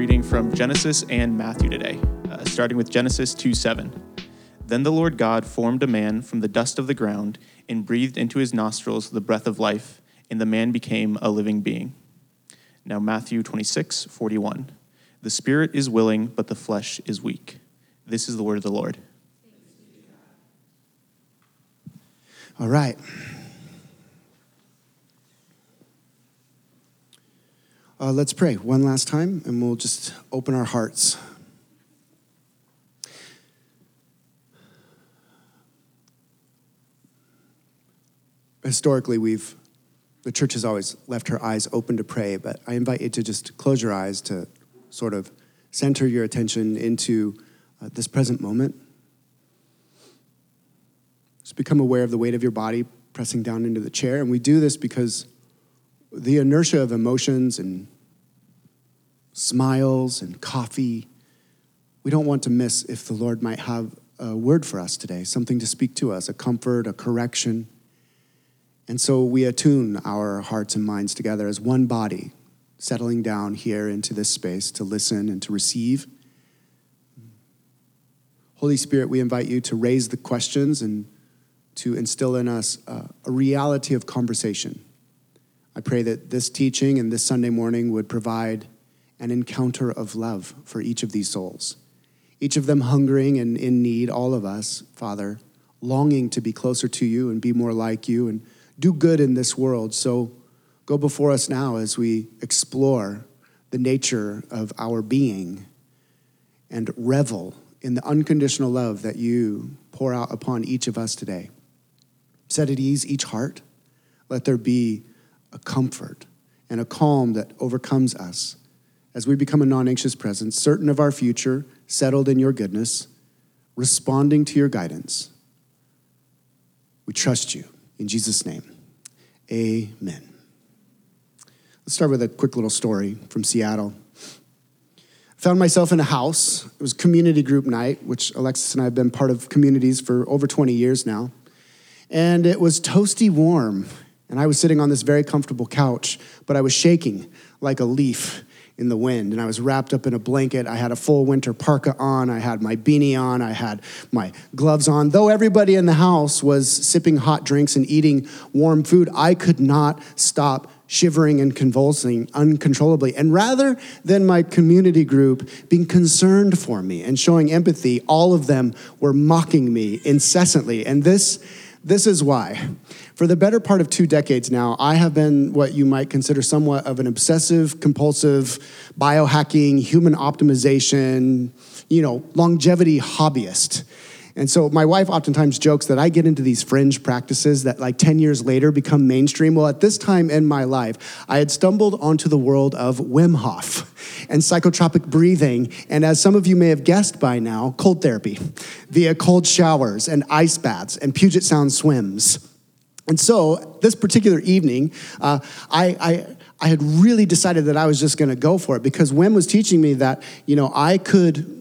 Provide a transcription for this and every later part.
reading from Genesis and Matthew today, uh, starting with Genesis 2 7. Then the Lord God formed a man from the dust of the ground and breathed into his nostrils the breath of life, and the man became a living being. Now, Matthew 26 41. The spirit is willing, but the flesh is weak. This is the word of the Lord. All right. Uh, let's pray one last time and we'll just open our hearts. Historically, we've, the church has always left her eyes open to pray, but I invite you to just close your eyes to sort of center your attention into uh, this present moment. Just become aware of the weight of your body pressing down into the chair. And we do this because the inertia of emotions and smiles and coffee, we don't want to miss if the Lord might have a word for us today, something to speak to us, a comfort, a correction. And so we attune our hearts and minds together as one body, settling down here into this space to listen and to receive. Holy Spirit, we invite you to raise the questions and to instill in us a reality of conversation. I pray that this teaching and this Sunday morning would provide an encounter of love for each of these souls, each of them hungering and in need, all of us, Father, longing to be closer to you and be more like you and do good in this world. So go before us now as we explore the nature of our being and revel in the unconditional love that you pour out upon each of us today. Set at ease each heart. Let there be a comfort and a calm that overcomes us as we become a non anxious presence, certain of our future, settled in your goodness, responding to your guidance. We trust you. In Jesus' name, amen. Let's start with a quick little story from Seattle. I found myself in a house. It was community group night, which Alexis and I have been part of communities for over 20 years now. And it was toasty warm. And I was sitting on this very comfortable couch, but I was shaking like a leaf in the wind and I was wrapped up in a blanket. I had a full winter parka on. I had my beanie on. I had my gloves on. Though everybody in the house was sipping hot drinks and eating warm food, I could not stop shivering and convulsing uncontrollably. And rather than my community group being concerned for me and showing empathy, all of them were mocking me incessantly. And this this is why. For the better part of two decades now, I have been what you might consider somewhat of an obsessive, compulsive, biohacking, human optimization, you know, longevity hobbyist. And so my wife oftentimes jokes that I get into these fringe practices that like 10 years later become mainstream. Well, at this time in my life, I had stumbled onto the world of Wim Hof and psychotropic breathing. And as some of you may have guessed by now, cold therapy via cold showers and ice baths and Puget Sound swims. And so this particular evening, uh, I, I I had really decided that I was just going to go for it because Wim was teaching me that, you know, I could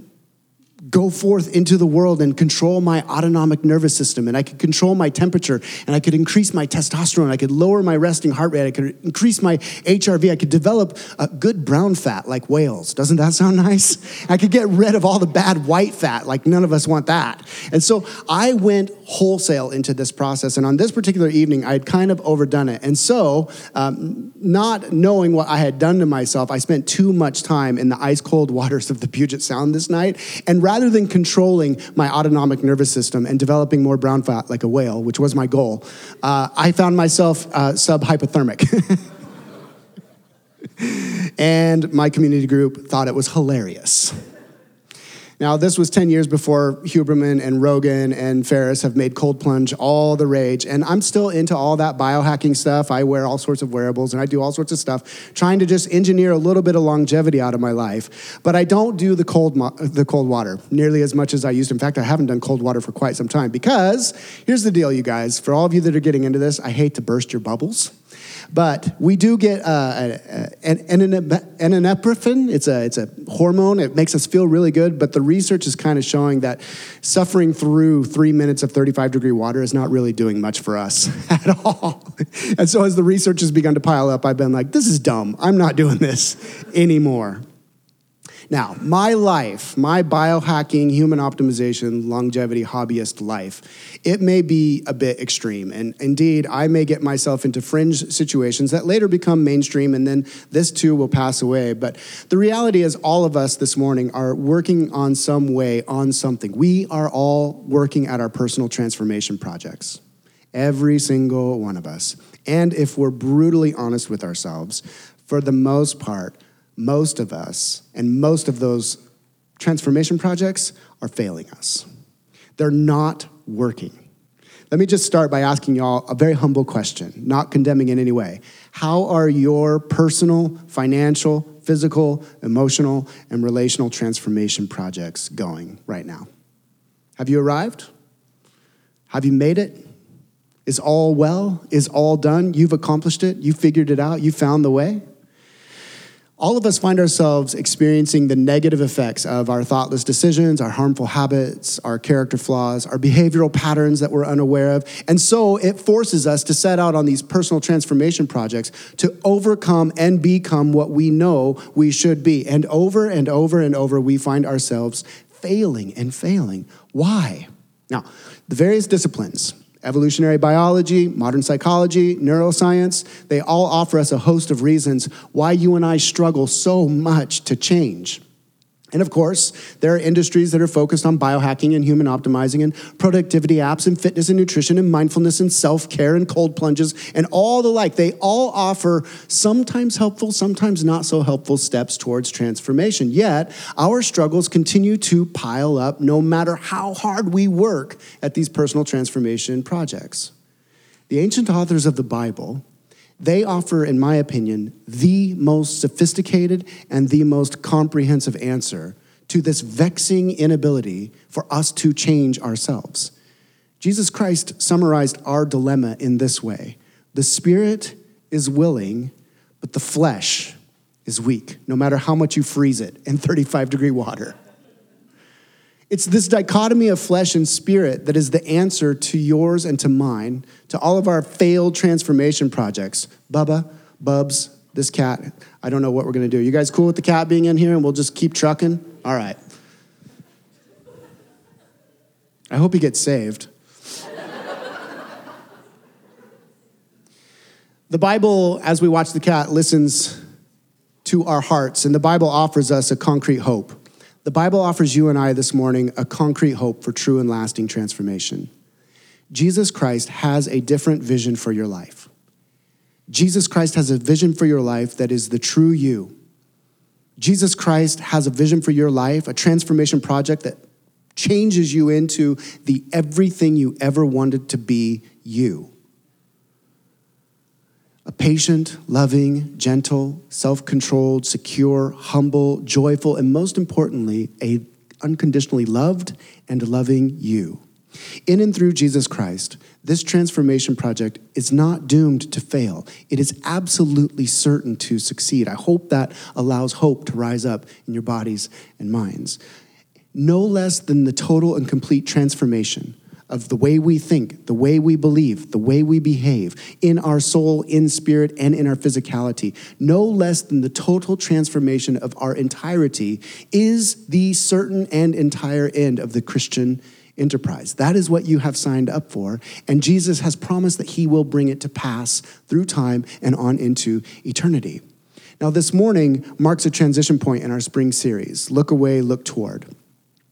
go forth into the world and control my autonomic nervous system and I could control my temperature and I could increase my testosterone. I could lower my resting heart rate. I could increase my HRV. I could develop a good brown fat like whales. Doesn't that sound nice? I could get rid of all the bad white fat like none of us want that. And so I went wholesale into this process. And on this particular evening, I had kind of overdone it. And so, um, not knowing what I had done to myself, I spent too much time in the ice cold waters of the Puget Sound this night. And rather than controlling my autonomic nervous system and developing more brown fat like a whale, which was my goal, uh, I found myself uh, subhypothermic. and my community group thought it was hilarious. Now, this was 10 years before Huberman and Rogan and Ferriss have made cold plunge all the rage. And I'm still into all that biohacking stuff. I wear all sorts of wearables and I do all sorts of stuff, trying to just engineer a little bit of longevity out of my life. But I don't do the cold, mo- the cold water nearly as much as I used. In fact, I haven't done cold water for quite some time because here's the deal, you guys. For all of you that are getting into this, I hate to burst your bubbles. But we do get uh, an, an, an. It's a, it's a hormone. It makes us feel really good. But the research is kind of showing that suffering through three minutes of 35 degree water is not really doing much for us at all. And so as the research has begun to pile up, I've been like, this is dumb. I'm not doing this anymore. Now, my life, my biohacking, human optimization, longevity hobbyist life, it may be a bit extreme. And indeed, I may get myself into fringe situations that later become mainstream, and then this too will pass away. But the reality is, all of us this morning are working on some way on something. We are all working at our personal transformation projects. Every single one of us. And if we're brutally honest with ourselves, for the most part, most of us and most of those transformation projects are failing us. They're not working. Let me just start by asking y'all a very humble question, not condemning in any way. How are your personal, financial, physical, emotional, and relational transformation projects going right now? Have you arrived? Have you made it? Is all well? Is all done? You've accomplished it? You figured it out? You found the way? All of us find ourselves experiencing the negative effects of our thoughtless decisions, our harmful habits, our character flaws, our behavioral patterns that we're unaware of. And so it forces us to set out on these personal transformation projects to overcome and become what we know we should be. And over and over and over, we find ourselves failing and failing. Why? Now, the various disciplines Evolutionary biology, modern psychology, neuroscience, they all offer us a host of reasons why you and I struggle so much to change. And of course, there are industries that are focused on biohacking and human optimizing and productivity apps and fitness and nutrition and mindfulness and self care and cold plunges and all the like. They all offer sometimes helpful, sometimes not so helpful steps towards transformation. Yet, our struggles continue to pile up no matter how hard we work at these personal transformation projects. The ancient authors of the Bible they offer, in my opinion, the most sophisticated and the most comprehensive answer to this vexing inability for us to change ourselves. Jesus Christ summarized our dilemma in this way The spirit is willing, but the flesh is weak, no matter how much you freeze it in 35 degree water. It's this dichotomy of flesh and spirit that is the answer to yours and to mine, to all of our failed transformation projects. Bubba, Bubs, this cat, I don't know what we're gonna do. You guys cool with the cat being in here and we'll just keep trucking? All right. I hope he gets saved. the Bible, as we watch the cat, listens to our hearts, and the Bible offers us a concrete hope. The Bible offers you and I this morning a concrete hope for true and lasting transformation. Jesus Christ has a different vision for your life. Jesus Christ has a vision for your life that is the true you. Jesus Christ has a vision for your life, a transformation project that changes you into the everything you ever wanted to be you a patient, loving, gentle, self controlled, secure, humble, joyful, and most importantly, a unconditionally loved and loving you. In and through Jesus Christ, this transformation project is not doomed to fail. It is absolutely certain to succeed. I hope that allows hope to rise up in your bodies and minds. No less than the total and complete transformation of the way we think, the way we believe, the way we behave in our soul, in spirit, and in our physicality, no less than the total transformation of our entirety, is the certain and entire end of the Christian enterprise. That is what you have signed up for. And Jesus has promised that he will bring it to pass through time and on into eternity. Now, this morning marks a transition point in our spring series Look Away, Look Toward.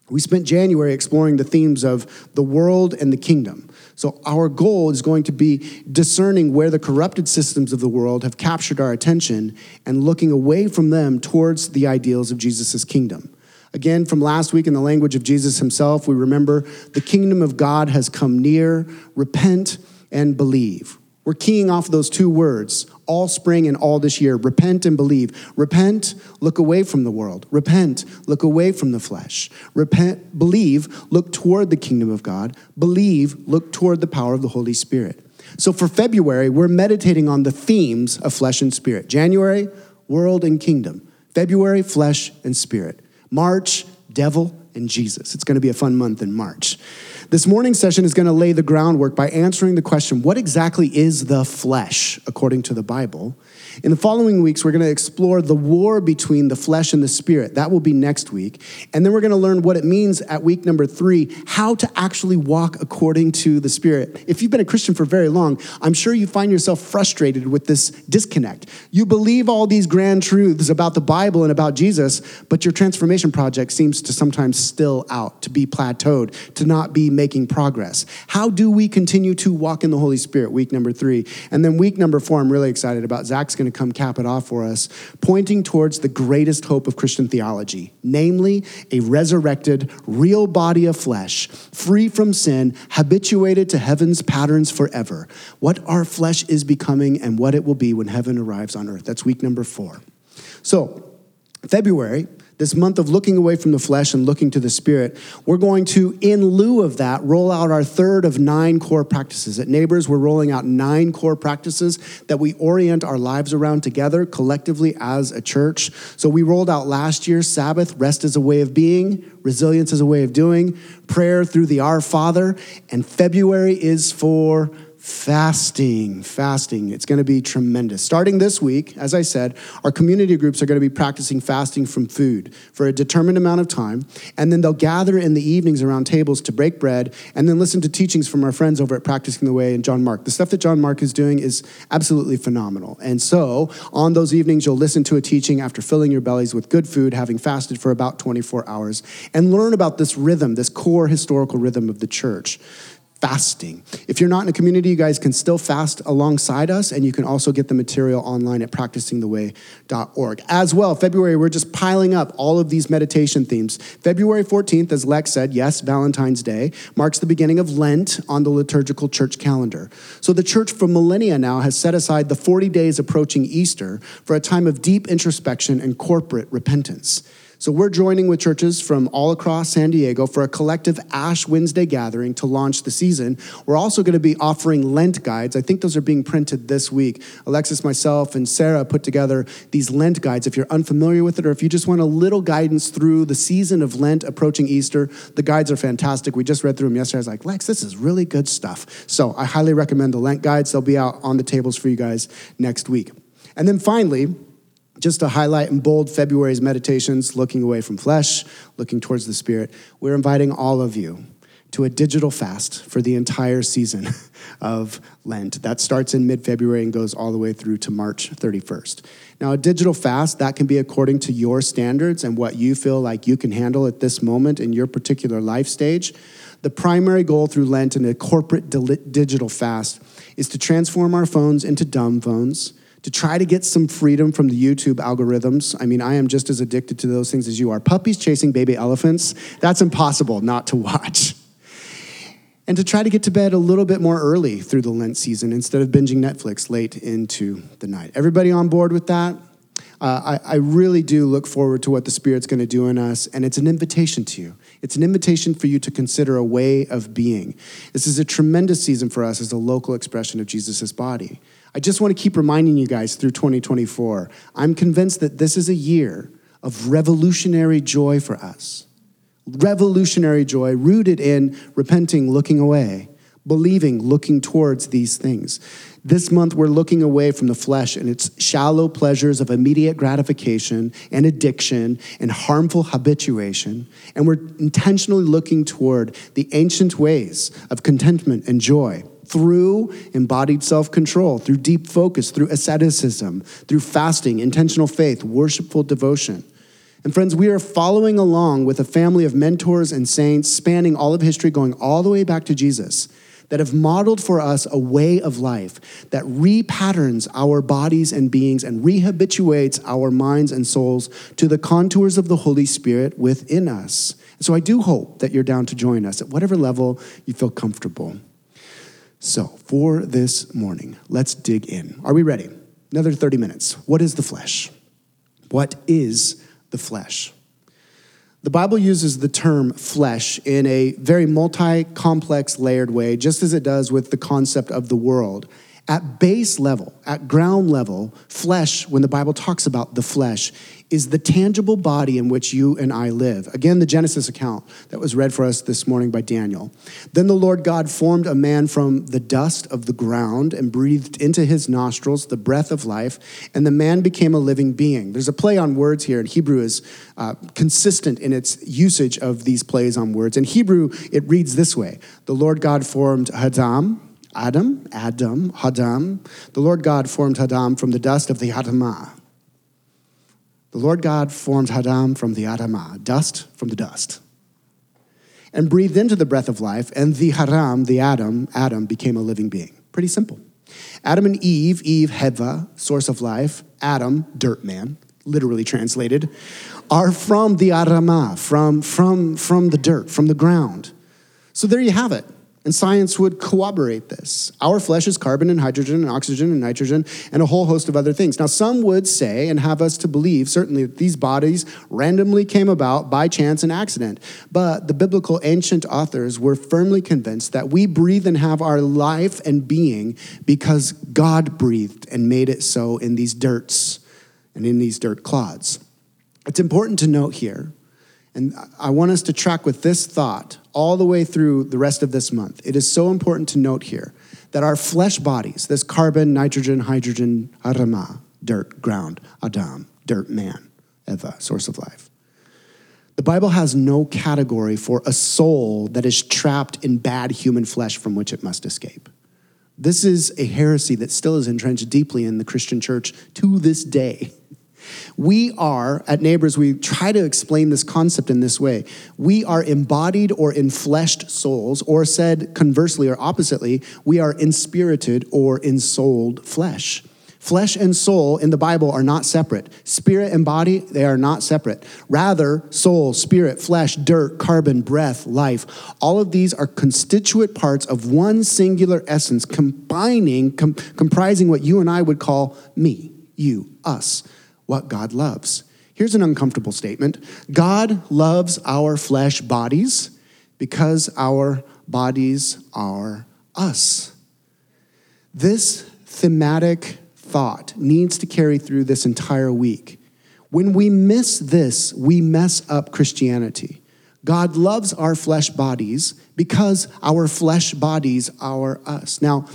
We spent January exploring the themes of the world and the kingdom. So, our goal is going to be discerning where the corrupted systems of the world have captured our attention and looking away from them towards the ideals of Jesus' kingdom. Again, from last week in the language of Jesus himself, we remember the kingdom of God has come near. Repent and believe. We're keying off those two words all spring and all this year. Repent and believe. Repent, look away from the world. Repent, look away from the flesh. Repent, believe, look toward the kingdom of God. Believe, look toward the power of the Holy Spirit. So for February, we're meditating on the themes of flesh and spirit. January, world and kingdom. February, flesh and spirit. March, devil and Jesus. It's going to be a fun month in March. This morning session is going to lay the groundwork by answering the question what exactly is the flesh according to the Bible? In the following weeks, we're going to explore the war between the flesh and the spirit. That will be next week. And then we're going to learn what it means at week number three, how to actually walk according to the spirit. If you've been a Christian for very long, I'm sure you find yourself frustrated with this disconnect. You believe all these grand truths about the Bible and about Jesus, but your transformation project seems to sometimes still out, to be plateaued, to not be making progress. How do we continue to walk in the Holy Spirit? Week number three. And then week number four, I'm really excited about. Zach's going to come cap it off for us, pointing towards the greatest hope of Christian theology, namely a resurrected, real body of flesh, free from sin, habituated to heaven's patterns forever. What our flesh is becoming and what it will be when heaven arrives on earth. That's week number four. So, February this month of looking away from the flesh and looking to the spirit, we're going to, in lieu of that, roll out our third of nine core practices. At Neighbors, we're rolling out nine core practices that we orient our lives around together collectively as a church. So we rolled out last year Sabbath, rest as a way of being, resilience as a way of doing, prayer through the Our Father, and February is for fasting, fasting. It's going to be tremendous. Starting this week, as I said, our community groups are going to be practicing fasting from food for a determined amount of time. And then they'll gather in the evenings around tables to break bread and then listen to teachings from our friends over at Practicing the Way and John Mark. The stuff that John Mark is doing is absolutely phenomenal. And so on those evenings, you'll listen to a teaching after filling your bellies with good food, having fasted for about 24 hours, and learn about this rhythm, this core historical rhythm of the church fasting. If you're not in a community, you guys can still fast alongside us, and you can also get the material online at practicingtheway.org. As well, February, we're just piling up all of these meditation themes. February 14th, as Lex said, yes, Valentine's Day, marks the beginning of Lent on the liturgical church calendar. So the church for millennia now has set aside the 40 days approaching Easter for a time of deep introspection and corporate repentance. So we're joining with churches from all across San Diego for a collective Ash Wednesday gathering to launch the season. We're also going to be offering Lent guides. I think those are being printed this week. Alexis, myself, and Sarah put together these Lent guides. If you're unfamiliar with it or if you just want a little guidance through the season of Lent approaching Easter, the guides are fantastic. We just read through them yesterday. I was like, Lex, this is really good stuff. So I highly recommend the Lent guides. They'll be out on the tables for you guys next week. And then finally, just to highlight in bold February's meditations, looking away from flesh, looking towards the spirit, we're inviting all of you to a digital fast for the entire season of Lent. That starts in mid February and goes all the way through to March 31st. Now, a digital fast, that can be according to your standards and what you feel like you can handle at this moment in your particular life stage. The primary goal through Lent and a corporate digital fast is to transform our phones into dumb phones to try to get some freedom from the YouTube algorithms. I mean, I am just as addicted to those things as you are. Puppies chasing baby elephants, that's impossible not to watch. And to try to get to bed a little bit more early through the Lent season instead of binging Netflix late into the night. Everybody on board with that? Uh, I, I really do look forward to what the Spirit's going to do in us, and it's an invitation to you. It's an invitation for you to consider a way of being. This is a tremendous season for us as a local expression of Jesus' body. I just want to keep reminding you guys through 2024. I'm convinced that this is a year of revolutionary joy for us. Revolutionary joy rooted in repenting, looking away, believing, looking towards these things. This month, we're looking away from the flesh and its shallow pleasures of immediate gratification and addiction and harmful habituation. And we're intentionally looking toward the ancient ways of contentment and joy through embodied self control, through deep focus, through asceticism, through fasting, intentional faith, worshipful devotion. And friends, we are following along with a family of mentors and saints spanning all of history, going all the way back to Jesus, that have modeled for us a way of life that repatterns our bodies and beings and rehabituates our minds and souls to the contours of the Holy Spirit within us. So I do hope that you're down to join us at whatever level you feel comfortable. So, for this morning, let's dig in. Are we ready? Another 30 minutes. What is the flesh? What is the flesh? The Bible uses the term flesh in a very multi complex, layered way, just as it does with the concept of the world. At base level, at ground level, flesh, when the Bible talks about the flesh, is the tangible body in which you and I live. Again, the Genesis account that was read for us this morning by Daniel. Then the Lord God formed a man from the dust of the ground and breathed into his nostrils the breath of life, and the man became a living being. There's a play on words here, and Hebrew is uh, consistent in its usage of these plays on words. In Hebrew, it reads this way The Lord God formed Adam. Adam, Adam, Hadam. The Lord God formed Hadam from the dust of the Adamah. The Lord God formed Adam from the Adamah, dust from the dust, and breathed into the breath of life, and the Hadam, the Adam, Adam became a living being. Pretty simple. Adam and Eve, Eve, Heva, source of life, Adam, dirt man, literally translated, are from the Adamah, from, from, from the dirt, from the ground. So there you have it. And science would corroborate this. Our flesh is carbon and hydrogen and oxygen and nitrogen and a whole host of other things. Now, some would say and have us to believe, certainly, that these bodies randomly came about by chance and accident. But the biblical ancient authors were firmly convinced that we breathe and have our life and being because God breathed and made it so in these dirts and in these dirt clods. It's important to note here and I want us to track with this thought all the way through the rest of this month. It is so important to note here that our flesh bodies, this carbon, nitrogen, hydrogen, Adamah, dirt, ground, Adam, dirt, man, Eva, source of life. The Bible has no category for a soul that is trapped in bad human flesh from which it must escape. This is a heresy that still is entrenched deeply in the Christian church to this day. We are, at Neighbors, we try to explain this concept in this way. We are embodied or enfleshed souls, or said conversely or oppositely, we are inspirited or ensouled flesh. Flesh and soul in the Bible are not separate. Spirit and body, they are not separate. Rather, soul, spirit, flesh, dirt, carbon, breath, life, all of these are constituent parts of one singular essence, combining, com- comprising what you and I would call me, you, us what God loves. Here's an uncomfortable statement God loves our flesh bodies because our bodies are us. This thematic thought needs to carry through this entire week. When we miss this, we mess up Christianity. God loves our flesh bodies because our flesh bodies are us. Now,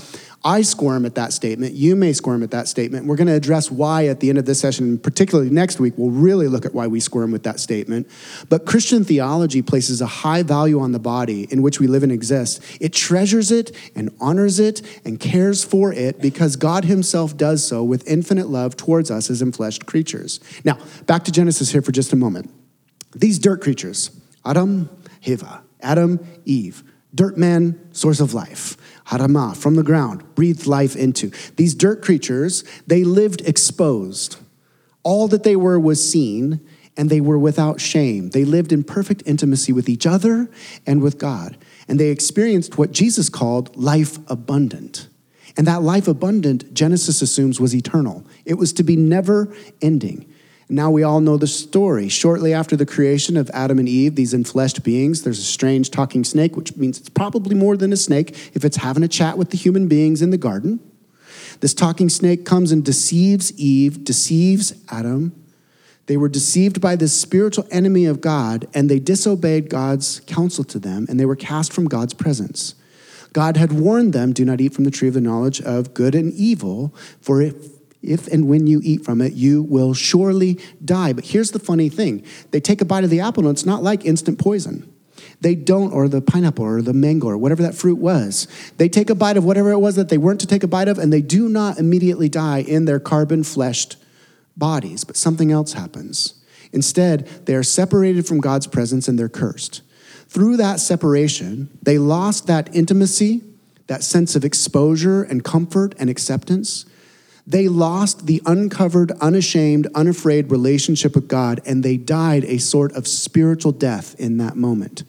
I squirm at that statement. You may squirm at that statement. We're going to address why at the end of this session, particularly next week, we'll really look at why we squirm with that statement. But Christian theology places a high value on the body in which we live and exist. It treasures it and honors it and cares for it because God Himself does so with infinite love towards us as enfleshed creatures. Now, back to Genesis here for just a moment. These dirt creatures, Adam, Heva, Adam, Eve, dirt man, source of life harama, from the ground, breathed life into. These dirt creatures, they lived exposed. All that they were was seen, and they were without shame. They lived in perfect intimacy with each other and with God. And they experienced what Jesus called life abundant. And that life abundant, Genesis assumes, was eternal. It was to be never ending. Now we all know the story. Shortly after the creation of Adam and Eve, these enfleshed beings, there's a strange talking snake, which means it's probably more than a snake if it's having a chat with the human beings in the garden. This talking snake comes and deceives Eve, deceives Adam. They were deceived by this spiritual enemy of God, and they disobeyed God's counsel to them, and they were cast from God's presence. God had warned them, Do not eat from the tree of the knowledge of good and evil, for if if and when you eat from it, you will surely die. But here's the funny thing they take a bite of the apple, and it's not like instant poison. They don't, or the pineapple, or the mango, or whatever that fruit was. They take a bite of whatever it was that they weren't to take a bite of, and they do not immediately die in their carbon fleshed bodies. But something else happens. Instead, they are separated from God's presence and they're cursed. Through that separation, they lost that intimacy, that sense of exposure and comfort and acceptance. They lost the uncovered, unashamed, unafraid relationship with God, and they died a sort of spiritual death in that moment.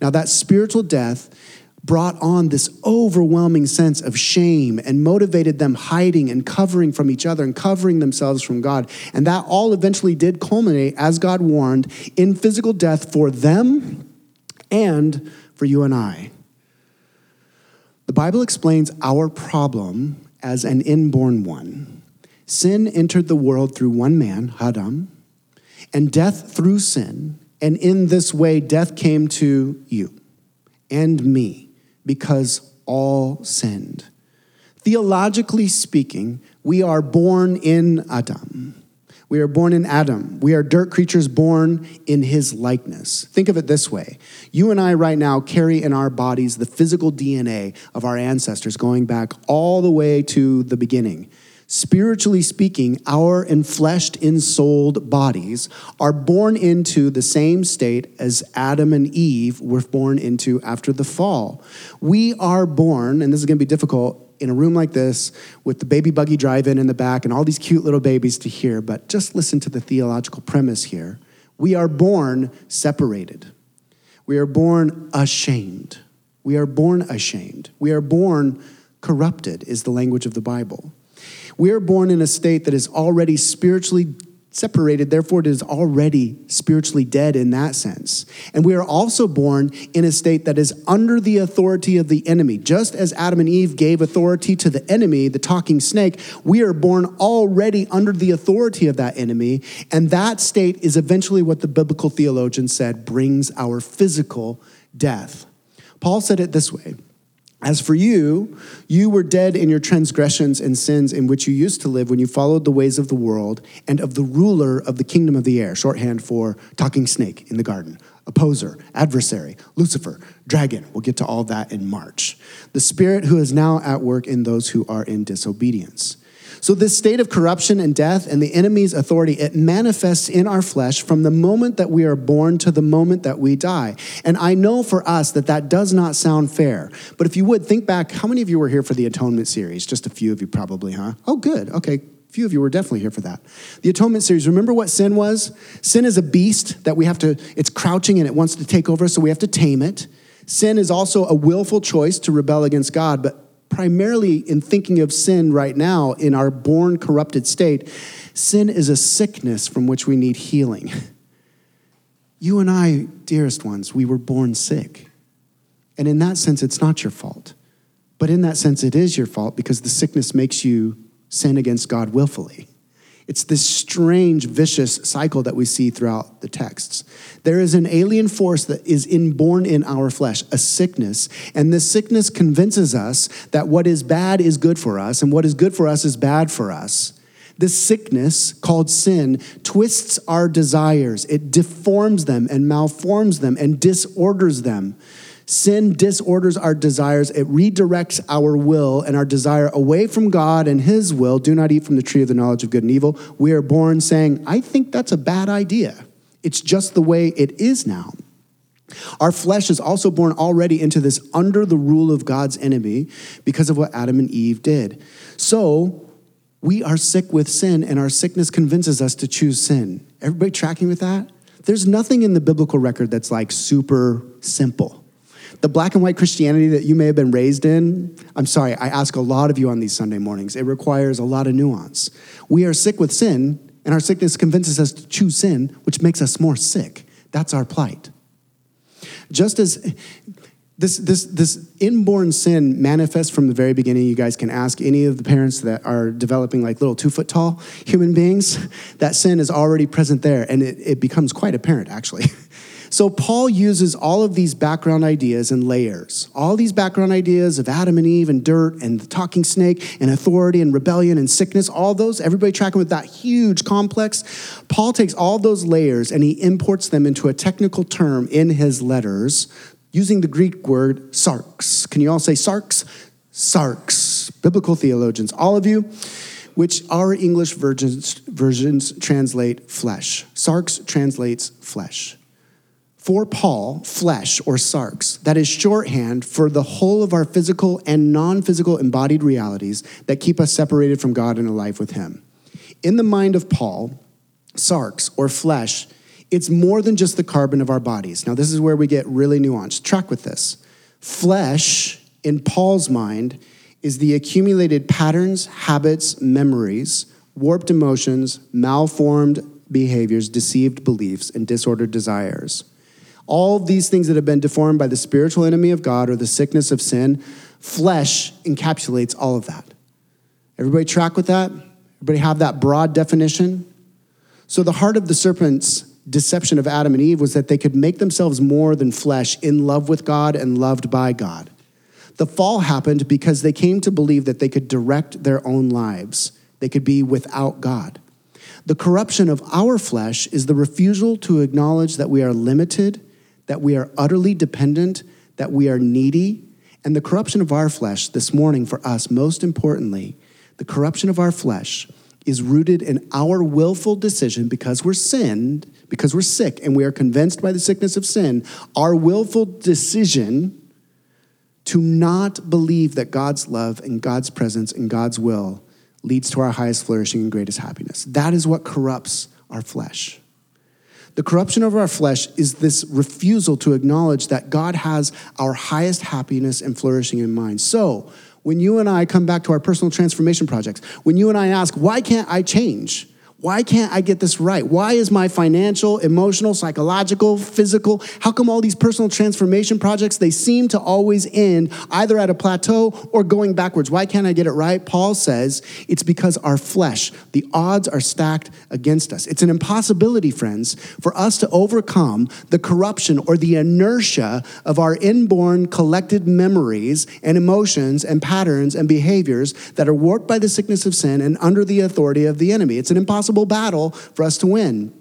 Now, that spiritual death brought on this overwhelming sense of shame and motivated them hiding and covering from each other and covering themselves from God. And that all eventually did culminate, as God warned, in physical death for them and for you and I. The Bible explains our problem as an inborn one. Sin entered the world through one man, Adam, and death through sin. And in this way, death came to you and me because all sinned. Theologically speaking, we are born in Adam. We are born in Adam. We are dirt creatures born in his likeness. Think of it this way you and I, right now, carry in our bodies the physical DNA of our ancestors going back all the way to the beginning. Spiritually speaking, our enfleshed, ensouled bodies are born into the same state as Adam and Eve were born into after the fall. We are born, and this is going to be difficult in a room like this with the baby buggy drive in in the back and all these cute little babies to hear, but just listen to the theological premise here. We are born separated. We are born ashamed. We are born ashamed. We are born corrupted, is the language of the Bible. We are born in a state that is already spiritually separated, therefore, it is already spiritually dead in that sense. And we are also born in a state that is under the authority of the enemy. Just as Adam and Eve gave authority to the enemy, the talking snake, we are born already under the authority of that enemy. And that state is eventually what the biblical theologian said brings our physical death. Paul said it this way as for you, you were dead in your transgressions and sins in which you used to live when you followed the ways of the world and of the ruler of the kingdom of the air, shorthand for talking snake in the garden, opposer, adversary, Lucifer, dragon. We'll get to all that in March. The spirit who is now at work in those who are in disobedience. So, this state of corruption and death and the enemy's authority, it manifests in our flesh from the moment that we are born to the moment that we die. And I know for us that that does not sound fair. But if you would think back, how many of you were here for the Atonement series? Just a few of you, probably, huh? Oh, good. Okay. Few of you were definitely here for that. The atonement series, remember what sin was? Sin is a beast that we have to, it's crouching and it wants to take over, so we have to tame it. Sin is also a willful choice to rebel against God, but primarily in thinking of sin right now in our born corrupted state, sin is a sickness from which we need healing. You and I, dearest ones, we were born sick. And in that sense, it's not your fault. But in that sense, it is your fault because the sickness makes you sin against God willfully. It's this strange, vicious cycle that we see throughout the texts. There is an alien force that is inborn in our flesh, a sickness, and this sickness convinces us that what is bad is good for us, and what is good for us is bad for us. This sickness, called sin, twists our desires, it deforms them and malforms them and disorders them Sin disorders our desires, it redirects our will and our desire away from God and His will. Do not eat from the tree of the knowledge of good and evil. We are born saying, I think that's a bad idea. It's just the way it is now. Our flesh is also born already into this under the rule of God's enemy because of what Adam and Eve did. So, we are sick with sin, and our sickness convinces us to choose sin. Everybody tracking with that? There's nothing in the biblical record that's like super simple the black and white Christianity that you may have been raised in, I'm sorry, I ask a lot of you on these Sunday mornings. It requires a lot of nuance. We are sick with sin, and our sickness convinces us to choose sin, which makes us more sick. That's our plight. Just as this, this, this inborn sin manifests from the very beginning. You guys can ask any of the parents that are developing like little two foot tall human beings. That sin is already present there, and it, it becomes quite apparent, actually. So Paul uses all of these background ideas and layers, all these background ideas of Adam and Eve and dirt and the talking snake and authority and rebellion and sickness, all those, everybody tracking with that huge complex. Paul takes all those layers and he imports them into a technical term in his letters using the Greek word sarx. Can you all say sarx? Sarx. Biblical theologians, all of you which our English versions, versions translate flesh. Sarx translates flesh. For Paul, flesh or sarx, that is shorthand for the whole of our physical and non physical embodied realities that keep us separated from God and alive with Him. In the mind of Paul, sarx or flesh, it's more than just the carbon of our bodies. Now, this is where we get really nuanced. Track with this. Flesh, in Paul's mind, is the accumulated patterns, habits, memories, warped emotions, malformed behaviors, deceived beliefs, and disordered desires. All these things that have been deformed by the spiritual enemy of God or the sickness of sin, flesh encapsulates all of that. Everybody track with that? Everybody have that broad definition? So, the heart of the serpent's deception of Adam and Eve was that they could make themselves more than flesh in love with God and loved by God. The fall happened because they came to believe that they could direct their own lives, they could be without God. The corruption of our flesh is the refusal to acknowledge that we are limited, that we are utterly dependent, that we are needy. And the corruption of our flesh this morning for us, most importantly, the corruption of our flesh is rooted in our willful decision because we're sinned, because we're sick, and we are convinced by the sickness of sin, our willful decision to not believe that God's love and God's presence and God's will leads to our highest flourishing and greatest happiness. That is what corrupts our flesh. The corruption of our flesh is this refusal to acknowledge that God has our highest happiness and flourishing in mind. So, when you and I come back to our personal transformation projects, when you and I ask, why can't I change? Why can't I get this right? Why is my financial, emotional, psychological, physical, how come all these personal transformation projects they seem to always end either at a plateau or going backwards? Why can't I get it right? Paul says it's because our flesh, the odds are stacked against us. It's an impossibility, friends, for us to overcome the corruption or the inertia of our inborn collected memories and emotions and patterns and behaviors that are warped by the sickness of sin and under the authority of the enemy. It's an impossible impossible battle for us to win.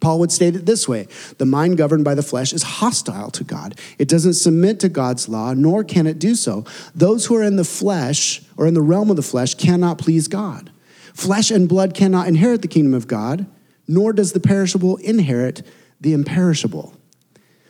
Paul would state it this way The mind governed by the flesh is hostile to God. It doesn't submit to God's law, nor can it do so. Those who are in the flesh or in the realm of the flesh cannot please God. Flesh and blood cannot inherit the kingdom of God, nor does the perishable inherit the imperishable.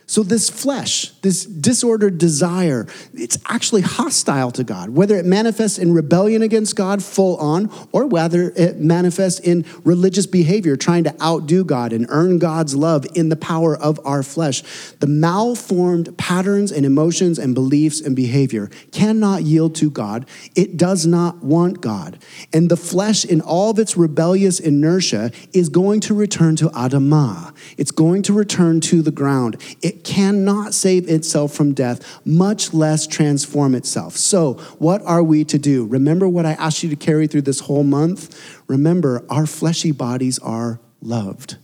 So, this flesh, this disordered desire, it's actually hostile to God, whether it manifests in rebellion against God full on, or whether it manifests in religious behavior, trying to outdo God and earn God's love in the power of our flesh. The malformed patterns and emotions and beliefs and behavior cannot yield to God. It does not want God. And the flesh, in all of its rebellious inertia, is going to return to Adamah. It's going to return to the ground. It cannot save itself from death, much less transform itself. So, what are we to do? Remember what I asked you to carry through this whole month? Remember, our fleshy bodies are loved.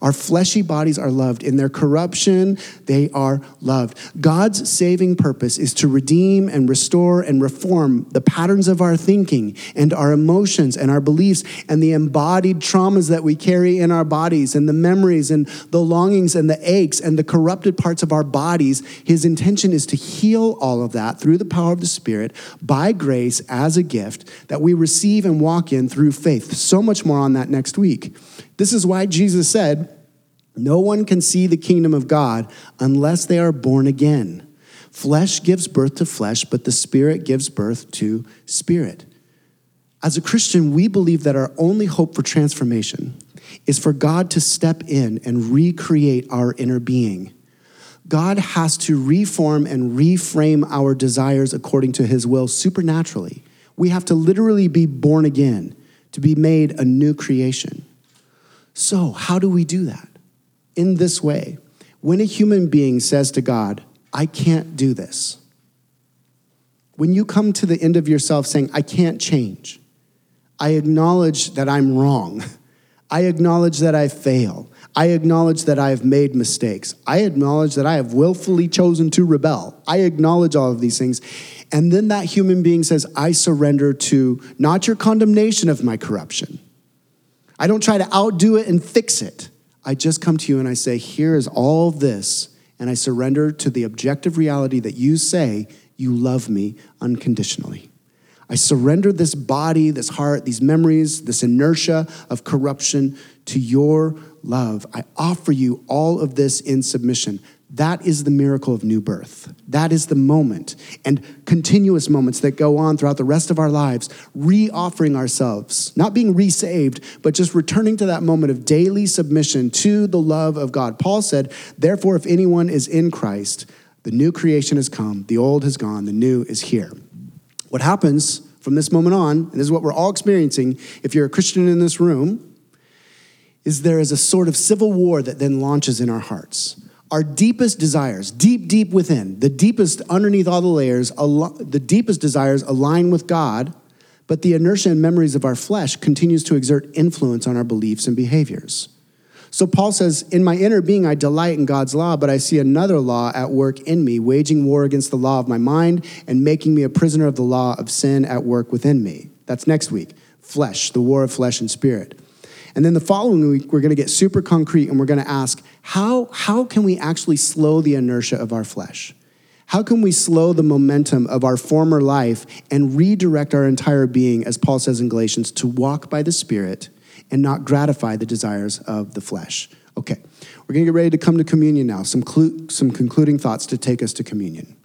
Our fleshy bodies are loved. In their corruption, they are loved. God's saving purpose is to redeem and restore and reform the patterns of our thinking and our emotions and our beliefs and the embodied traumas that we carry in our bodies and the memories and the longings and the aches and the corrupted parts of our bodies. His intention is to heal all of that through the power of the Spirit by grace as a gift that we receive and walk in through faith. So much more on that next week. This is why Jesus said, No one can see the kingdom of God unless they are born again. Flesh gives birth to flesh, but the Spirit gives birth to spirit. As a Christian, we believe that our only hope for transformation is for God to step in and recreate our inner being. God has to reform and reframe our desires according to his will supernaturally. We have to literally be born again, to be made a new creation. So, how do we do that? In this way, when a human being says to God, I can't do this, when you come to the end of yourself saying, I can't change, I acknowledge that I'm wrong. I acknowledge that I fail. I acknowledge that I have made mistakes. I acknowledge that I have willfully chosen to rebel. I acknowledge all of these things. And then that human being says, I surrender to not your condemnation of my corruption, I don't try to outdo it and fix it. I just come to you and I say, Here is all this. And I surrender to the objective reality that you say you love me unconditionally. I surrender this body, this heart, these memories, this inertia of corruption to your love. I offer you all of this in submission. That is the miracle of new birth. That is the moment and continuous moments that go on throughout the rest of our lives, re offering ourselves, not being resaved, but just returning to that moment of daily submission to the love of God. Paul said, Therefore, if anyone is in Christ, the new creation has come, the old has gone, the new is here. What happens from this moment on, and this is what we're all experiencing if you're a Christian in this room, is there is a sort of civil war that then launches in our hearts our deepest desires, deep, deep within, the deepest underneath all the layers, the deepest desires align with God, but the inertia and memories of our flesh continues to exert influence on our beliefs and behaviors. So Paul says, In my inner being, I delight in God's law, but I see another law at work in me, waging war against the law of my mind and making me a prisoner of the law of sin at work within me. That's next week. Flesh, the war of flesh and spirit. And then the following week, we're going to get super concrete and we're going to ask, how, how can we actually slow the inertia of our flesh? How can we slow the momentum of our former life and redirect our entire being, as Paul says in Galatians, to walk by the Spirit and not gratify the desires of the flesh? Okay, we're to get ready to come to communion now. Some, clu- some concluding thoughts to take us to communion.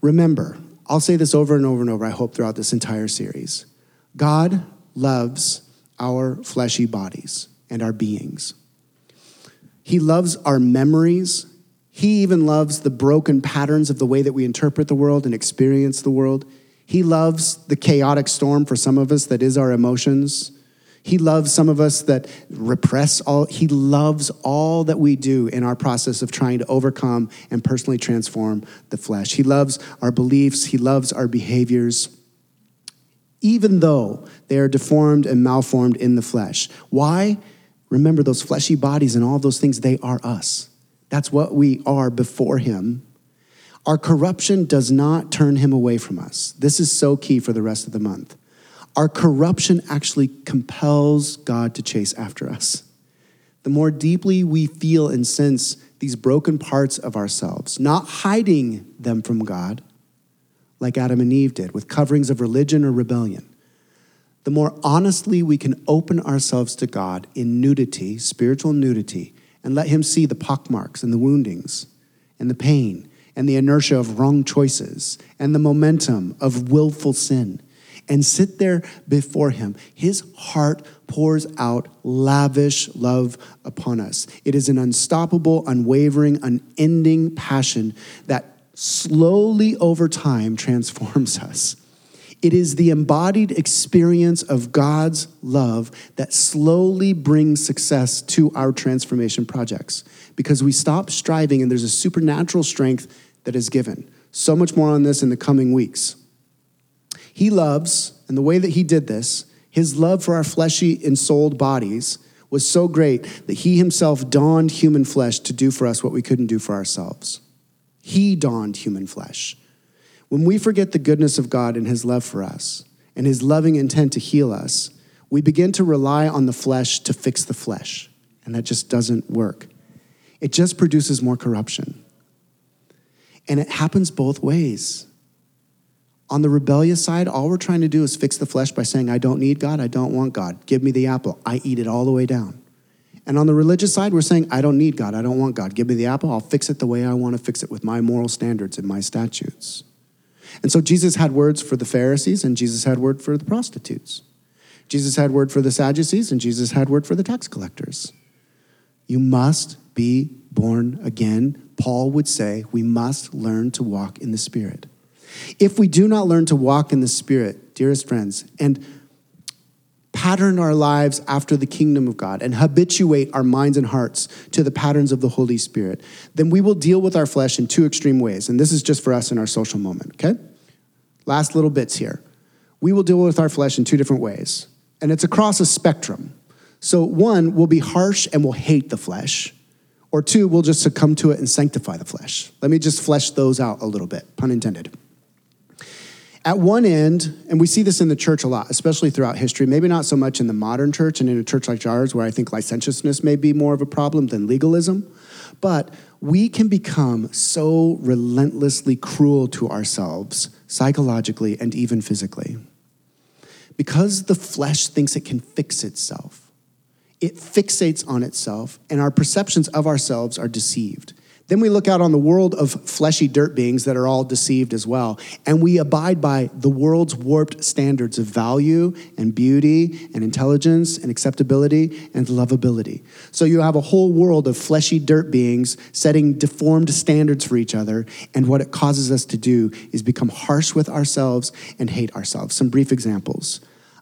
Remember, I'll say this over and over and over, I hope, throughout this entire series God loves our fleshy bodies and our beings. He loves our memories he even loves the broken patterns of the way that we interpret the world and experience the world. He loves the chaotic storm for some of us that is our emotions. He loves some of us that repress all. He loves all that we do in our process of trying to overcome and personally transform the flesh. He loves our beliefs. He loves our behaviors, even though they are deformed and malformed in the flesh. Why? Remember, those fleshy bodies and all those things, they are us. That's what we are before Him. Our corruption does not turn Him away from us. This is so key for the rest of the month. Our corruption actually compels God to chase after us. The more deeply we feel and sense these broken parts of ourselves, not hiding them from God, like Adam and Eve did with coverings of religion or rebellion, the more honestly we can open ourselves to God in nudity, spiritual nudity, and let Him see the pockmarks and the woundings and the pain and the inertia of wrong choices and the momentum of willful sin and sit there before Him. His heart pours out lavish love upon us. It is an unstoppable, unwavering, unending passion that slowly over time transforms us. It is the embodied experience of God's love that slowly brings success to our transformation projects because we stop striving and there's a supernatural strength that is given. So much more on this in the coming weeks. He loves, and the way that he did this, his love for our fleshy and souled bodies was so great that he himself donned human flesh to do for us what we couldn't do for ourselves. He donned human flesh. When we forget the goodness of God and his love for us and his loving intent to heal us, we begin to rely on the flesh to fix the flesh. And that just doesn't work. It just produces more corruption. And it happens both ways. On the rebellious side, all we're trying to do is fix the flesh by saying, I don't need God, I don't want God. Give me the apple. I eat it all the way down. And on the religious side, we're saying, I don't need God, I don't want God. Give me the apple, I'll fix it the way I want to fix it with my moral standards and my statutes. And so Jesus had words for the Pharisees and Jesus had word for the prostitutes. Jesus had word for the Sadducees and Jesus had word for the tax collectors. You must be born again. Paul would say we must learn to walk in the Spirit. If we do not learn to walk in the Spirit, dearest friends, and pattern our lives after the kingdom of God and habituate our minds and hearts to the patterns of the Holy Spirit, then we will deal with our flesh in two extreme ways. And this is just for us in our social moment, okay? Last little bits here. We will deal with our flesh in two different ways, and it's across a spectrum. So, one, we'll be harsh and we'll hate the flesh, or two, we'll just succumb to it and sanctify the flesh. Let me just flesh those out a little bit, pun intended. At one end, and we see this in the church a lot, especially throughout history, maybe not so much in the modern church and in a church like ours, where I think licentiousness may be more of a problem than legalism, but we can become so relentlessly cruel to ourselves, psychologically and even physically. Because the flesh thinks it can fix itself, it fixates on itself, and our perceptions of ourselves are deceived. Then we look out on the world of fleshy dirt beings that are all deceived as well. And we abide by the world's warped standards of value and beauty and intelligence and acceptability and lovability. So you have a whole world of fleshy dirt beings setting deformed standards for each other. And what it causes us to do is become harsh with ourselves and hate ourselves. Some brief examples.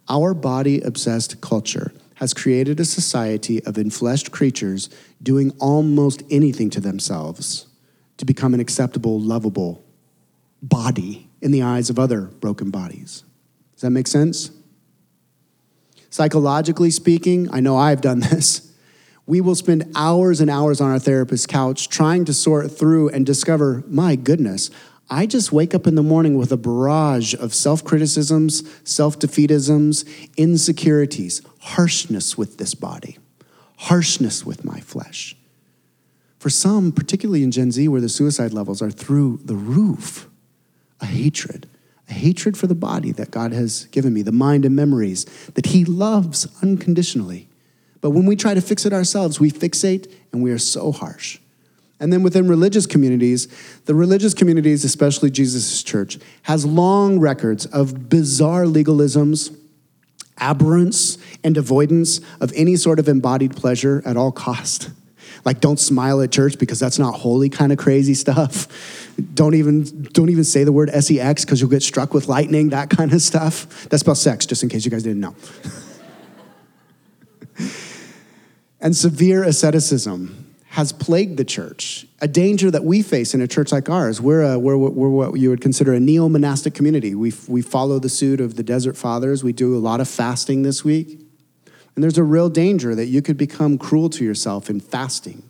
Our body obsessed culture has created a society of enfleshed creatures doing almost anything to themselves to become an acceptable, lovable body in the eyes of other broken bodies. Does that make sense? Psychologically speaking, I know I've done this. We will spend hours and hours on our therapist's couch trying to sort through and discover, my goodness, I just wake up in the morning with a barrage of self criticisms, self defeatisms, insecurities, harshness with this body, harshness with my flesh. For some, particularly in Gen Z, where the suicide levels are through the roof, a hatred, a hatred for the body that God has given me, the mind and memories that He loves unconditionally. But when we try to fix it ourselves, we fixate and we are so harsh. And then within religious communities, the religious communities, especially Jesus' church, has long records of bizarre legalisms, aberrance, and avoidance of any sort of embodied pleasure at all cost. Like don't smile at church because that's not holy kind of crazy stuff. Don't even don't even say the word sex because you'll get struck with lightning, that kind of stuff. That's about sex, just in case you guys didn't know. and severe asceticism has plagued the church, a danger that we face in a church like ours. We're, a, we're, we're what you would consider a neo monastic community. We, we follow the suit of the Desert Fathers. We do a lot of fasting this week. And there's a real danger that you could become cruel to yourself in fasting,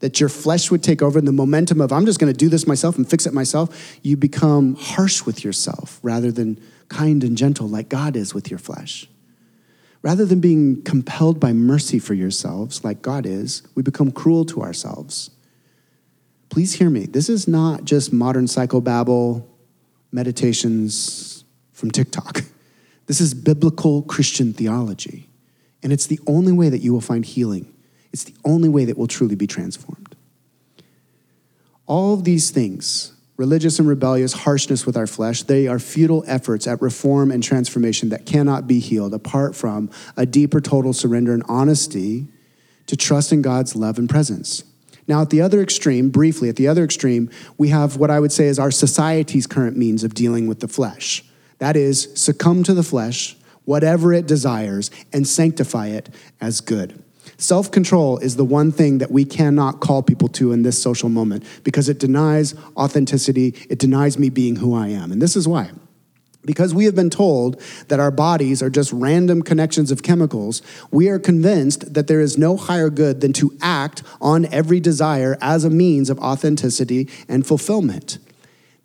that your flesh would take over, and the momentum of, I'm just going to do this myself and fix it myself, you become harsh with yourself rather than kind and gentle like God is with your flesh. Rather than being compelled by mercy for yourselves, like God is, we become cruel to ourselves. Please hear me. This is not just modern psychobabble meditations from TikTok. This is biblical Christian theology. And it's the only way that you will find healing. It's the only way that will truly be transformed. All of these things religious and rebellious harshness with our flesh, they are futile efforts at reform and transformation that cannot be healed apart from a deeper total surrender and honesty to trust in God's love and presence. Now, at the other extreme, briefly, at the other extreme, we have what I would say is our society's current means of dealing with the flesh. That is, succumb to the flesh, whatever it desires, and sanctify it as good. Self control is the one thing that we cannot call people to in this social moment because it denies authenticity, it denies me being who I am. And this is why. Because we have been told that our bodies are just random connections of chemicals, we are convinced that there is no higher good than to act on every desire as a means of authenticity and fulfillment.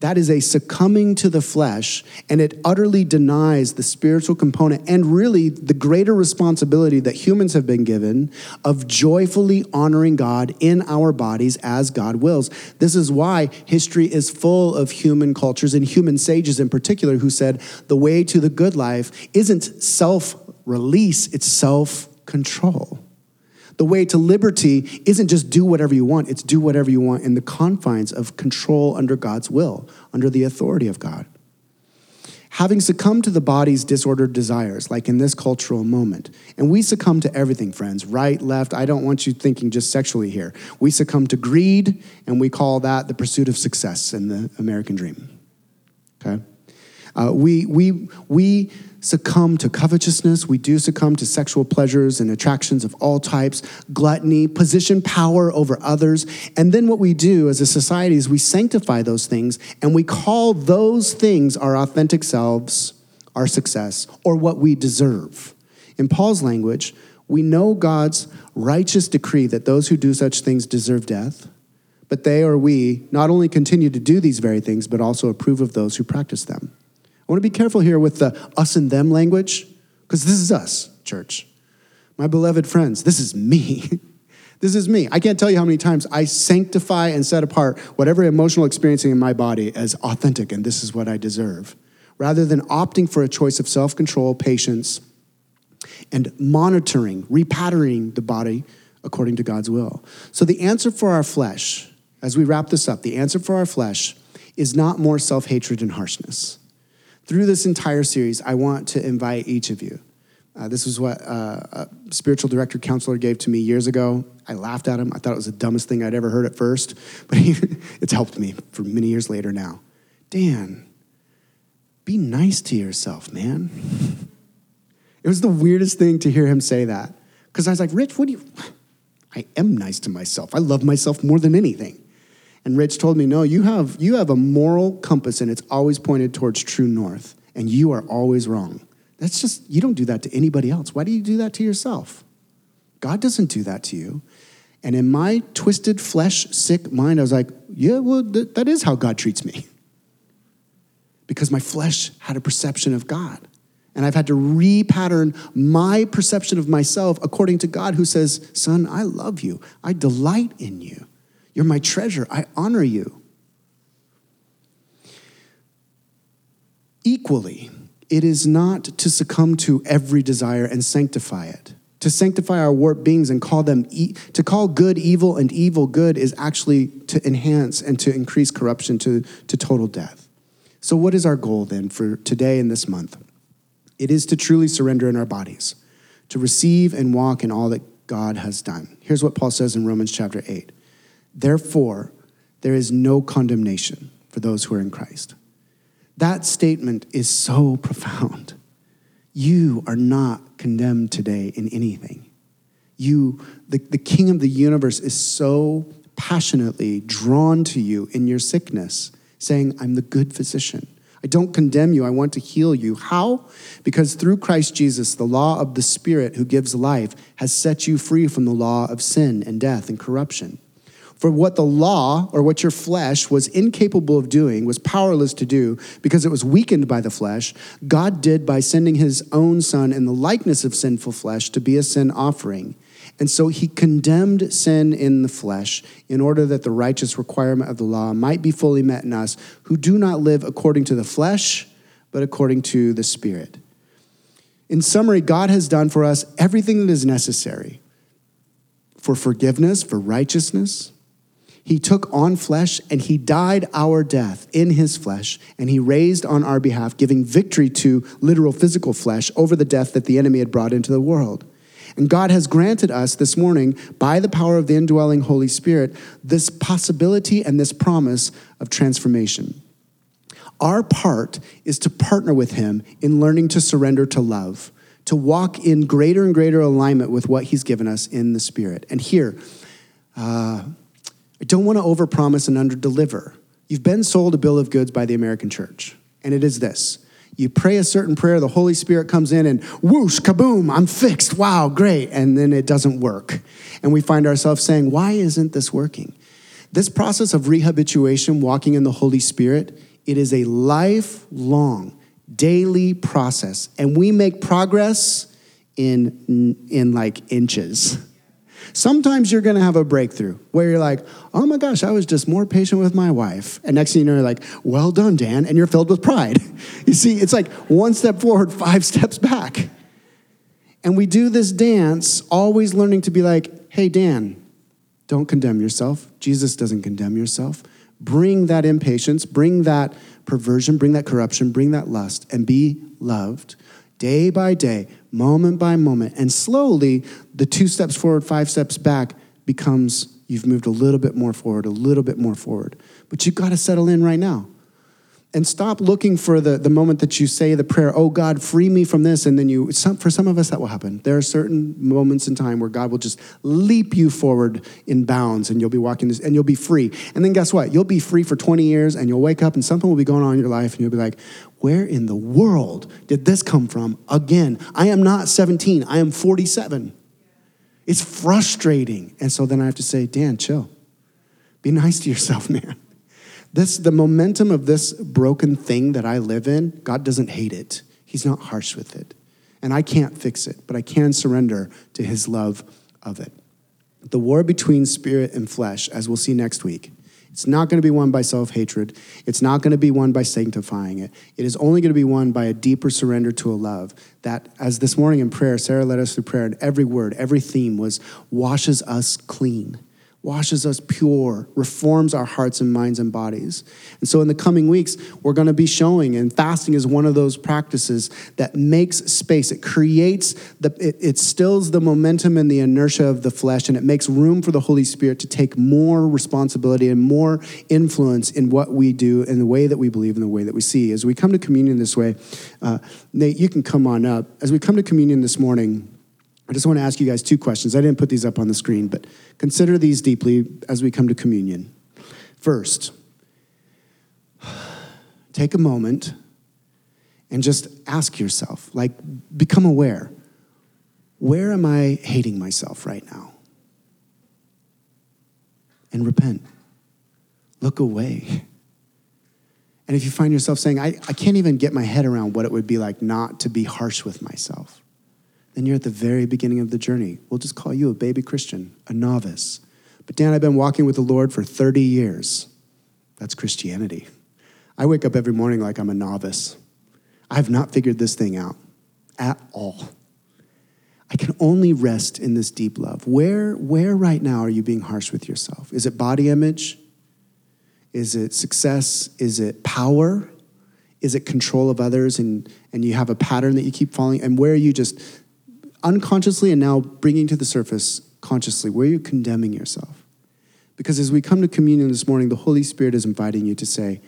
That is a succumbing to the flesh, and it utterly denies the spiritual component and really the greater responsibility that humans have been given of joyfully honoring God in our bodies as God wills. This is why history is full of human cultures and human sages in particular who said the way to the good life isn't self release, it's self control. The way to liberty isn't just do whatever you want, it's do whatever you want in the confines of control under God's will, under the authority of God. Having succumbed to the body's disordered desires, like in this cultural moment, and we succumb to everything, friends, right, left. I don't want you thinking just sexually here. We succumb to greed, and we call that the pursuit of success in the American dream. Okay? Uh, we, we, we succumb to covetousness. We do succumb to sexual pleasures and attractions of all types, gluttony, position power over others. And then what we do as a society is we sanctify those things and we call those things our authentic selves, our success, or what we deserve. In Paul's language, we know God's righteous decree that those who do such things deserve death, but they or we not only continue to do these very things, but also approve of those who practice them. Want to be careful here with the us and them language, because this is us, church. My beloved friends, this is me. this is me. I can't tell you how many times I sanctify and set apart whatever emotional experiencing in my body as authentic and this is what I deserve, rather than opting for a choice of self control, patience, and monitoring, repatterning the body according to God's will. So, the answer for our flesh, as we wrap this up, the answer for our flesh is not more self hatred and harshness. Through this entire series, I want to invite each of you. Uh, this was what uh, a spiritual director counselor gave to me years ago. I laughed at him. I thought it was the dumbest thing I'd ever heard at first, but he, it's helped me for many years later now. Dan, be nice to yourself, man. It was the weirdest thing to hear him say that. Because I was like, Rich, what do you. I am nice to myself. I love myself more than anything. And Rich told me, no, you have, you have a moral compass and it's always pointed towards true north. and you are always wrong. That's just, you don't do that to anybody else. Why do you do that to yourself? God doesn't do that to you. And in my twisted, flesh sick mind, I was like, yeah, well, th- that is how God treats me. Because my flesh had a perception of God. And I've had to repattern my perception of myself according to God, who says, Son, I love you. I delight in you. You're my treasure. I honor you. Equally, it is not to succumb to every desire and sanctify it. To sanctify our warped beings and call them, e- to call good evil and evil good is actually to enhance and to increase corruption to, to total death. So, what is our goal then for today and this month? It is to truly surrender in our bodies, to receive and walk in all that God has done. Here's what Paul says in Romans chapter 8 Therefore, there is no condemnation for those who are in Christ. That statement is so profound. You are not condemned today in anything. You, the, the King of the universe, is so passionately drawn to you in your sickness, saying, I'm the good physician. I don't condemn you. I want to heal you. How? Because through Christ Jesus, the law of the Spirit who gives life has set you free from the law of sin and death and corruption. For what the law, or what your flesh was incapable of doing, was powerless to do because it was weakened by the flesh, God did by sending his own Son in the likeness of sinful flesh to be a sin offering. And so he condemned sin in the flesh in order that the righteous requirement of the law might be fully met in us who do not live according to the flesh, but according to the Spirit. In summary, God has done for us everything that is necessary for forgiveness, for righteousness. He took on flesh and he died our death in his flesh, and he raised on our behalf, giving victory to literal physical flesh over the death that the enemy had brought into the world. And God has granted us this morning, by the power of the indwelling Holy Spirit, this possibility and this promise of transformation. Our part is to partner with Him in learning to surrender to love, to walk in greater and greater alignment with what He's given us in the Spirit. And here, uh, I don't want to overpromise and underdeliver. You've been sold a bill of goods by the American church, and it is this you pray a certain prayer, the Holy Spirit comes in and whoosh, kaboom, I'm fixed. Wow, great. And then it doesn't work. And we find ourselves saying, why isn't this working? This process of rehabituation, walking in the Holy Spirit, it is a lifelong, daily process. And we make progress in, in like inches. Sometimes you're going to have a breakthrough where you're like, oh my gosh, I was just more patient with my wife. And next thing you know, you're like, well done, Dan. And you're filled with pride. You see, it's like one step forward, five steps back. And we do this dance, always learning to be like, hey, Dan, don't condemn yourself. Jesus doesn't condemn yourself. Bring that impatience, bring that perversion, bring that corruption, bring that lust, and be loved day by day, moment by moment. And slowly, the two steps forward, five steps back becomes you've moved a little bit more forward, a little bit more forward. But you've got to settle in right now. And stop looking for the, the moment that you say the prayer, oh God, free me from this. And then you, some, for some of us, that will happen. There are certain moments in time where God will just leap you forward in bounds and you'll be walking this, and you'll be free. And then guess what? You'll be free for 20 years and you'll wake up and something will be going on in your life and you'll be like, where in the world did this come from again? I am not 17, I am 47. It's frustrating. And so then I have to say, Dan, chill. Be nice to yourself, man. This, the momentum of this broken thing that I live in, God doesn't hate it. He's not harsh with it. And I can't fix it, but I can surrender to his love of it. The war between spirit and flesh, as we'll see next week, it's not going to be won by self hatred. It's not going to be won by sanctifying it. It is only going to be won by a deeper surrender to a love that, as this morning in prayer, Sarah led us through prayer, and every word, every theme was washes us clean washes us pure, reforms our hearts and minds and bodies. And so, in the coming weeks, we're going to be showing, and fasting is one of those practices that makes space. It creates the, it, it stills the momentum and the inertia of the flesh, and it makes room for the Holy Spirit to take more responsibility and more influence in what we do, in the way that we believe, in the way that we see. As we come to communion this way, uh, Nate, you can come on up. As we come to communion this morning, I just want to ask you guys two questions. I didn't put these up on the screen, but consider these deeply as we come to communion. First, take a moment and just ask yourself, like, become aware. Where am I hating myself right now? And repent. Look away. And if you find yourself saying, I, I can't even get my head around what it would be like not to be harsh with myself, then you're at the very beginning of the journey. We'll just call you a baby Christian, a novice. But Dan, I've been walking with the Lord for 30 years. That's Christianity. I wake up every morning like I'm a novice. I have not figured this thing out at all. I can only rest in this deep love. Where, where right now are you being harsh with yourself? Is it body image? Is it success? Is it power? Is it control of others and, and you have a pattern that you keep following? And where are you just unconsciously and now bringing to the surface consciously? Where are you condemning yourself? Because as we come to communion this morning, the Holy Spirit is inviting you to say,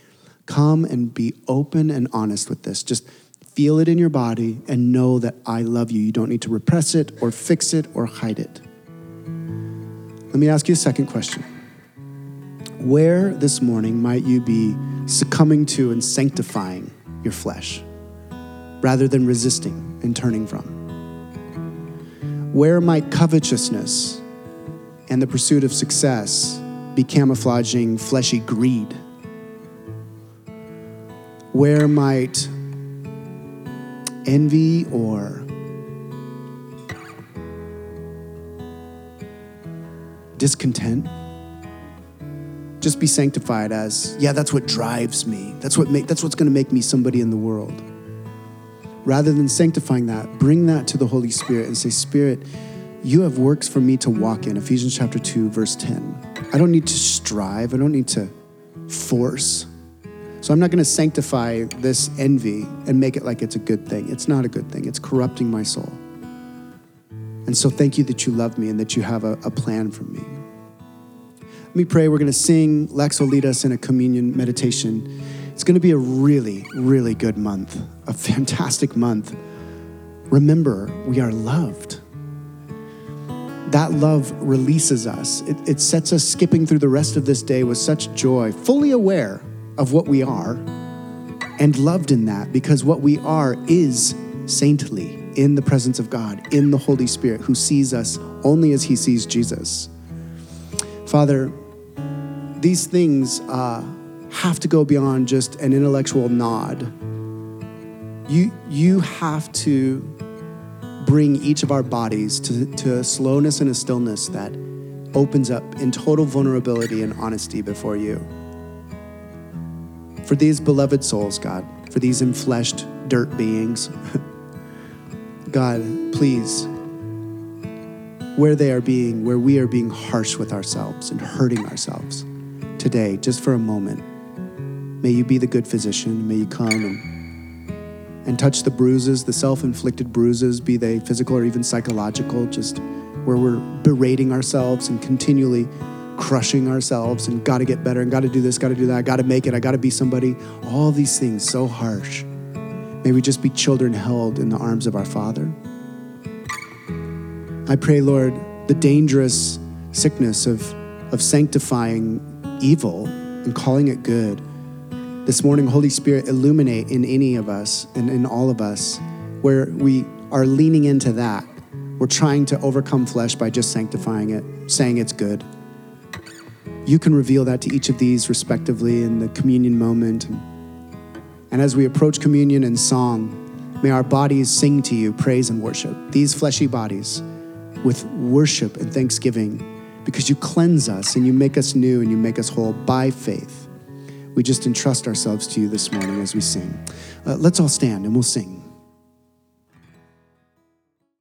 Come and be open and honest with this. Just feel it in your body and know that I love you. You don't need to repress it or fix it or hide it. Let me ask you a second question. Where this morning might you be succumbing to and sanctifying your flesh rather than resisting and turning from? Where might covetousness and the pursuit of success be camouflaging fleshy greed? Where might envy or discontent just be sanctified as yeah that's what drives me that's what make, that's what's going to make me somebody in the world rather than sanctifying that bring that to the holy spirit and say spirit you have works for me to walk in ephesians chapter 2 verse 10 i don't need to strive i don't need to force so I'm not going to sanctify this envy and make it like it's a good thing. It's not a good thing, it's corrupting my soul. And so thank you that you love me and that you have a, a plan for me. Let me pray. We're going to sing. Lex will lead us in a communion meditation. It's going to be a really, really good month, a fantastic month. Remember, we are loved. That love releases us. It, it sets us skipping through the rest of this day with such joy, fully aware of what we are and loved in that because what we are is saintly in the presence of God, in the Holy Spirit who sees us only as he sees Jesus. Father, these things uh, have to go beyond just an intellectual nod. You, you have to bring each of our bodies to, to a slowness and a stillness that opens up in total vulnerability and honesty before you for these beloved souls, God, for these enfleshed dirt beings. God, please, where they are being, where we are being harsh with ourselves and hurting ourselves today, just for a moment, may you be the good physician. May you come and, and touch the bruises, the self inflicted bruises, be they physical or even psychological, just where we're berating ourselves and continually crushing ourselves and got to get better and got to do this, got to do that, got to make it, I got to be somebody. All these things so harsh. May we just be children held in the arms of our Father. I pray, Lord, the dangerous sickness of, of sanctifying evil and calling it good. This morning, Holy Spirit, illuminate in any of us and in all of us where we are leaning into that. We're trying to overcome flesh by just sanctifying it, saying it's good you can reveal that to each of these respectively in the communion moment. And as we approach communion in song, may our bodies sing to you praise and worship, these fleshy bodies with worship and thanksgiving, because you cleanse us and you make us new and you make us whole by faith. We just entrust ourselves to you this morning as we sing. Uh, let's all stand and we'll sing.